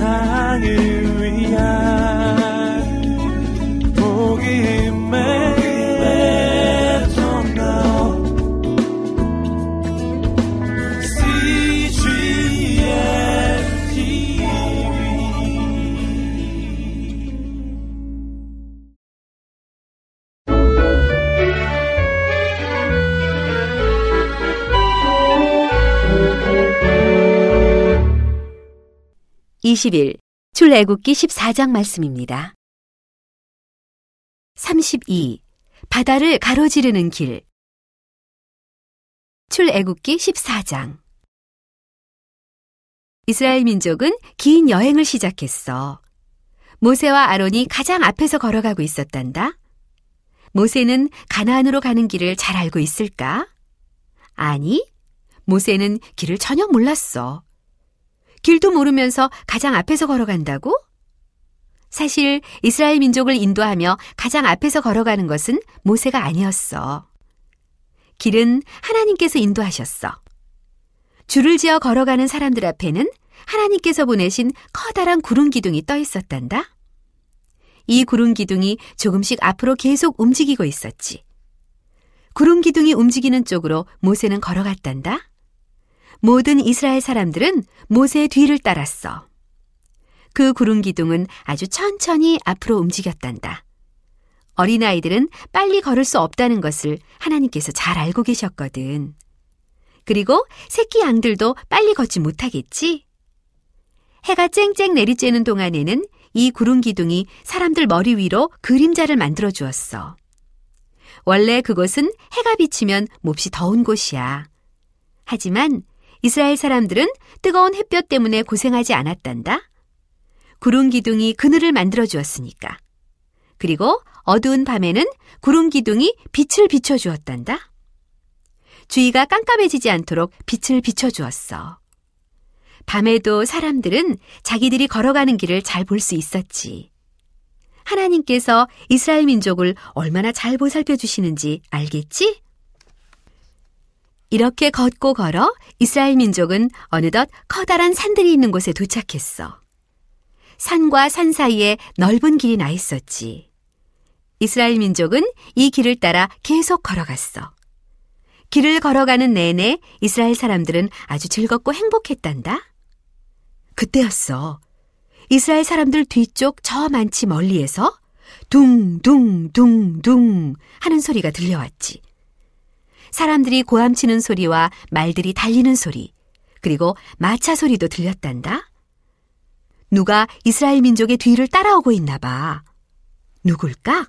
세상을 (20일) 출애굽기 (14장) 말씀입니다. 32. 바다를 가로지르는 길 출애굽기 14장 이스라엘 민족은 긴 여행을 시작했어. 모세와 아론이 가장 앞에서 걸어가고 있었단다. 모세는 가나안으로 가는 길을 잘 알고 있을까? 아니, 모세는 길을 전혀 몰랐어. 길도 모르면서 가장 앞에서 걸어간다고? 사실 이스라엘 민족을 인도하며 가장 앞에서 걸어가는 것은 모세가 아니었어. 길은 하나님께서 인도하셨어. 줄을 지어 걸어가는 사람들 앞에는 하나님께서 보내신 커다란 구름 기둥이 떠 있었단다. 이 구름 기둥이 조금씩 앞으로 계속 움직이고 있었지. 구름 기둥이 움직이는 쪽으로 모세는 걸어갔단다. 모든 이스라엘 사람들은 모세의 뒤를 따랐어. 그 구름 기둥은 아주 천천히 앞으로 움직였단다. 어린아이들은 빨리 걸을 수 없다는 것을 하나님께서 잘 알고 계셨거든. 그리고 새끼 양들도 빨리 걷지 못하겠지? 해가 쨍쨍 내리쬐는 동안에는 이 구름 기둥이 사람들 머리 위로 그림자를 만들어 주었어. 원래 그곳은 해가 비치면 몹시 더운 곳이야. 하지만 이스라엘 사람들은 뜨거운 햇볕 때문에 고생하지 않았단다. 구름 기둥이 그늘을 만들어 주었으니까. 그리고 어두운 밤에는 구름 기둥이 빛을 비춰 주었단다. 주위가 깜깜해지지 않도록 빛을 비춰 주었어. 밤에도 사람들은 자기들이 걸어가는 길을 잘 볼 수 있었지. 하나님께서 이스라엘 민족을 얼마나 잘 보살펴 주시는지 알겠지? 이렇게 걷고 걸어 이스라엘 민족은 어느덧 커다란 산들이 있는 곳에 도착했어. 산과 산 사이에 넓은 길이 나 있었지. 이스라엘 민족은 이 길을 따라 계속 걸어갔어. 길을 걸어가는 내내 이스라엘 사람들은 아주 즐겁고 행복했단다. 그때였어. 이스라엘 사람들 뒤쪽 저 많지 멀리에서 둥둥둥둥 하는 소리가 들려왔지. 사람들이 고함치는 소리와 말들이 달리는 소리, 그리고 마차 소리도 들렸단다. 누가 이스라엘 민족의 뒤를 따라오고 있나 봐. 누굴까?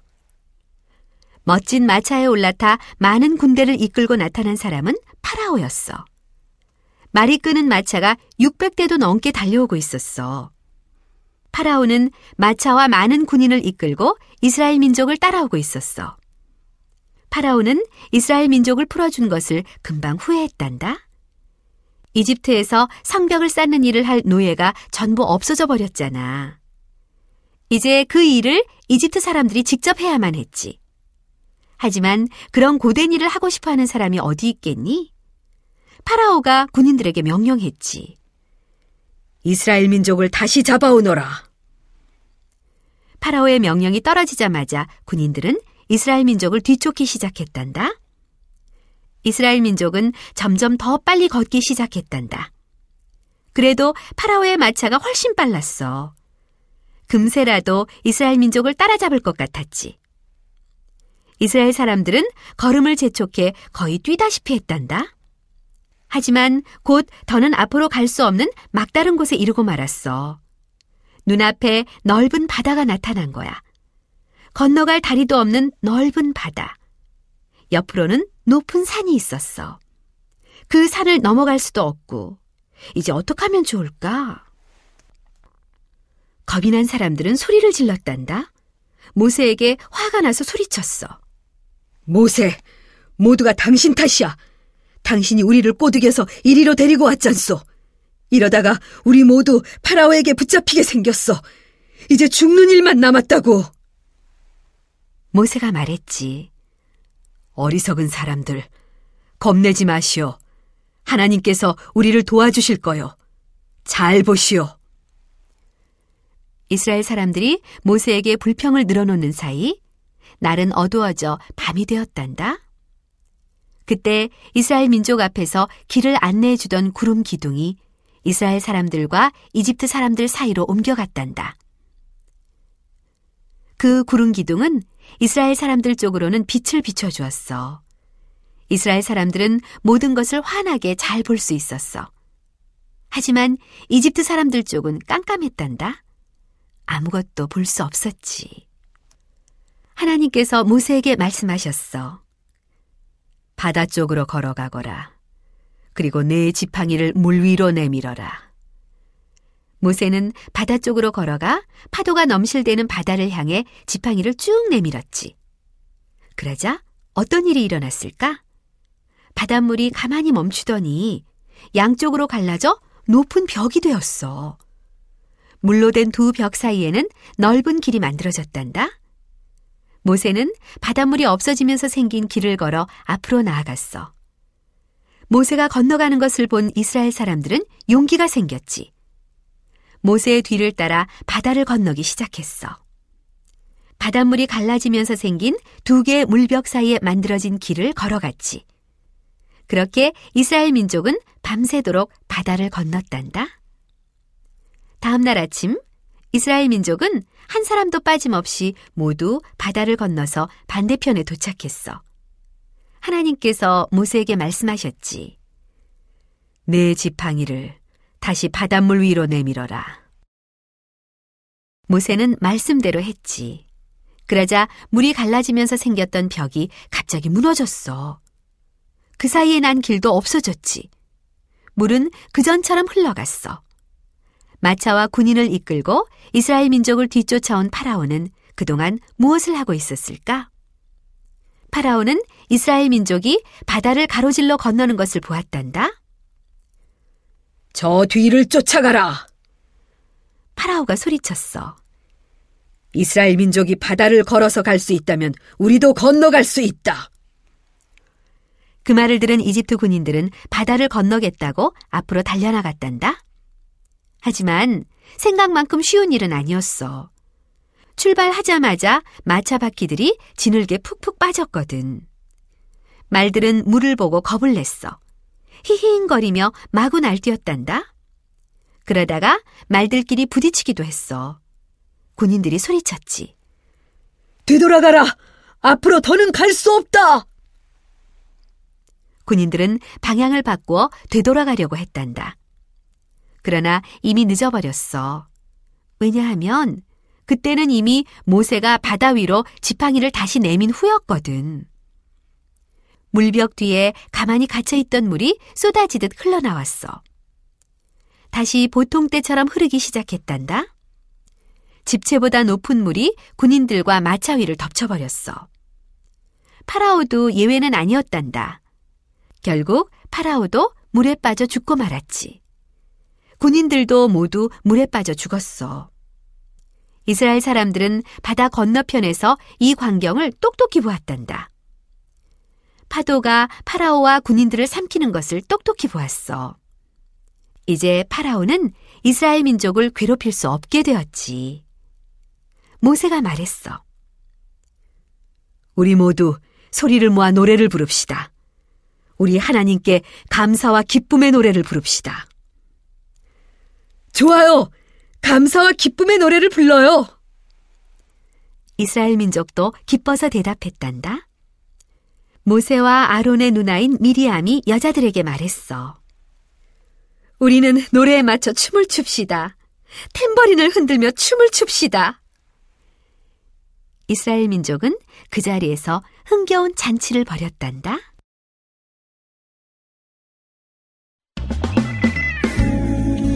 멋진 마차에 올라타 많은 군대를 이끌고 나타난 사람은 파라오였어. 말이 끄는 마차가 600대도 넘게 달려오고 있었어. 파라오는 마차와 많은 군인을 이끌고 이스라엘 민족을 따라오고 있었어. 파라오는 이스라엘 민족을 풀어준 것을 금방 후회했단다. 이집트에서 성벽을 쌓는 일을 할 노예가 전부 없어져 버렸잖아. 이제 그 일을 이집트 사람들이 직접 해야만 했지. 하지만 그런 고된 일을 하고 싶어 하는 사람이 어디 있겠니? 파라오가 군인들에게 명령했지. 이스라엘 민족을 다시 잡아오너라. 파라오의 명령이 떨어지자마자 군인들은 이스라엘 민족을 뒤쫓기 시작했단다. 이스라엘 민족은 점점 더 빨리 걷기 시작했단다. 그래도 파라오의 마차가 훨씬 빨랐어. 금세라도 이스라엘 민족을 따라잡을 것 같았지. 이스라엘 사람들은 걸음을 재촉해 거의 뛰다시피 했단다. 하지만 곧 더는 앞으로 갈 수 없는 막다른 곳에 이르고 말았어. 눈앞에 넓은 바다가 나타난 거야. 건너갈 다리도 없는 넓은 바다. 옆으로는 높은 산이 있었어. 그 산을 넘어갈 수도 없고, 이제 어떻게 하면 좋을까? 겁이 난 사람들은 소리를 질렀단다. 모세에게 화가 나서 소리쳤어. 모세, 모두가 당신 탓이야. 당신이 우리를 꼬드겨서 이리로 데리고 왔잖소. 이러다가 우리 모두 파라오에게 붙잡히게 생겼어. 이제 죽는 일만 남았다고. 모세가 말했지. 어리석은 사람들, 겁내지 마시오. 하나님께서 우리를 도와주실 거요. 잘 보시오. 이스라엘 사람들이 모세에게 불평을 늘어놓는 사이 날은 어두워져 밤이 되었단다. 그때 이스라엘 민족 앞에서 길을 안내해 주던 구름 기둥이 이스라엘 사람들과 이집트 사람들 사이로 옮겨갔단다. 그 구름 기둥은 이스라엘 사람들 쪽으로는 빛을 비춰주었어. 이스라엘 사람들은 모든 것을 환하게 잘 볼 수 있었어. 하지만 이집트 사람들 쪽은 깜깜했단다. 아무것도 볼 수 없었지. 하나님께서 모세에게 말씀하셨어. 바다 쪽으로 걸어가거라. 그리고 내 지팡이를 물 위로 내밀어라. 모세는 바다 쪽으로 걸어가 파도가 넘실대는 바다를 향해 지팡이를 쭉 내밀었지. 그러자 어떤 일이 일어났을까? 바닷물이 가만히 멈추더니 양쪽으로 갈라져 높은 벽이 되었어. 물로 된 두 벽 사이에는 넓은 길이 만들어졌단다. 모세는 바닷물이 없어지면서 생긴 길을 걸어 앞으로 나아갔어. 모세가 건너가는 것을 본 이스라엘 사람들은 용기가 생겼지. 모세의 뒤를 따라 바다를 건너기 시작했어. 바닷물이 갈라지면서 생긴 두 개의 물벽 사이에 만들어진 길을 걸어갔지. 그렇게 이스라엘 민족은 밤새도록 바다를 건넜단다. 다음 날 아침 이스라엘 민족은 한 사람도 빠짐없이 모두 바다를 건너서 반대편에 도착했어. 하나님께서 모세에게 말씀하셨지. 내 지팡이를 다시 바닷물 위로 내밀어라. 모세는 말씀대로 했지. 그러자 물이 갈라지면서 생겼던 벽이 갑자기 무너졌어. 그 사이에 난 길도 없어졌지. 물은 그전처럼 흘러갔어. 마차와 군인을 이끌고 이스라엘 민족을 뒤쫓아온 파라오는 그동안 무엇을 하고 있었을까? 파라오는 이스라엘 민족이 바다를 가로질러 건너는 것을 보았단다. 저 뒤를 쫓아가라. 파라오가 소리쳤어. 이스라엘 민족이 바다를 걸어서 갈 수 있다면 우리도 건너갈 수 있다. 그 말을 들은 이집트 군인들은 바다를 건너겠다고 앞으로 달려나갔단다. 하지만 생각만큼 쉬운 일은 아니었어. 출발하자마자 마차 바퀴들이 지늘게 푹푹 빠졌거든. 말들은 물을 보고 겁을 냈어. 히히거리며 마구 날뛰었단다. 그러다가 말들끼리 부딪히기도 했어. 군인들이 소리쳤지. 뒤돌아가라! 앞으로 더는 갈 수 없다! 군인들은 방향을 바꾸어 되돌아가려고 했단다. 그러나 이미 늦어버렸어. 왜냐하면 그때는 이미 모세가 바다 위로 지팡이를 다시 내민 후였거든. 물벽 뒤에 가만히 갇혀 있던 물이 쏟아지듯 흘러나왔어. 다시 보통 때처럼 흐르기 시작했단다. 집채보다 높은 물이 군인들과 마차 위를 덮쳐버렸어. 파라오도 예외는 아니었단다. 결국 파라오도 물에 빠져 죽고 말았지. 군인들도 모두 물에 빠져 죽었어. 이스라엘 사람들은 바다 건너편에서 이 광경을 똑똑히 보았단다. 파도가 파라오와 군인들을 삼키는 것을 똑똑히 보았어. 이제 파라오는 이스라엘 민족을 괴롭힐 수 없게 되었지. 모세가 말했어. 우리 모두 소리를 모아 노래를 부릅시다. 우리 하나님께 감사와 기쁨의 노래를 부릅시다. 좋아요. 감사와 기쁨의 노래를 불러요. 이스라엘 민족도 기뻐서 대답했단다. 모세와 아론의 누나인 미리암이 여자들에게 말했어. 우리는 노래에 맞춰 춤을 춥시다. 탬버린을 흔들며 춤을 춥시다. 이스라엘 민족은 그 자리에서 흥겨운 잔치를 벌였단다.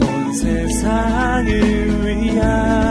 온 세상을 위한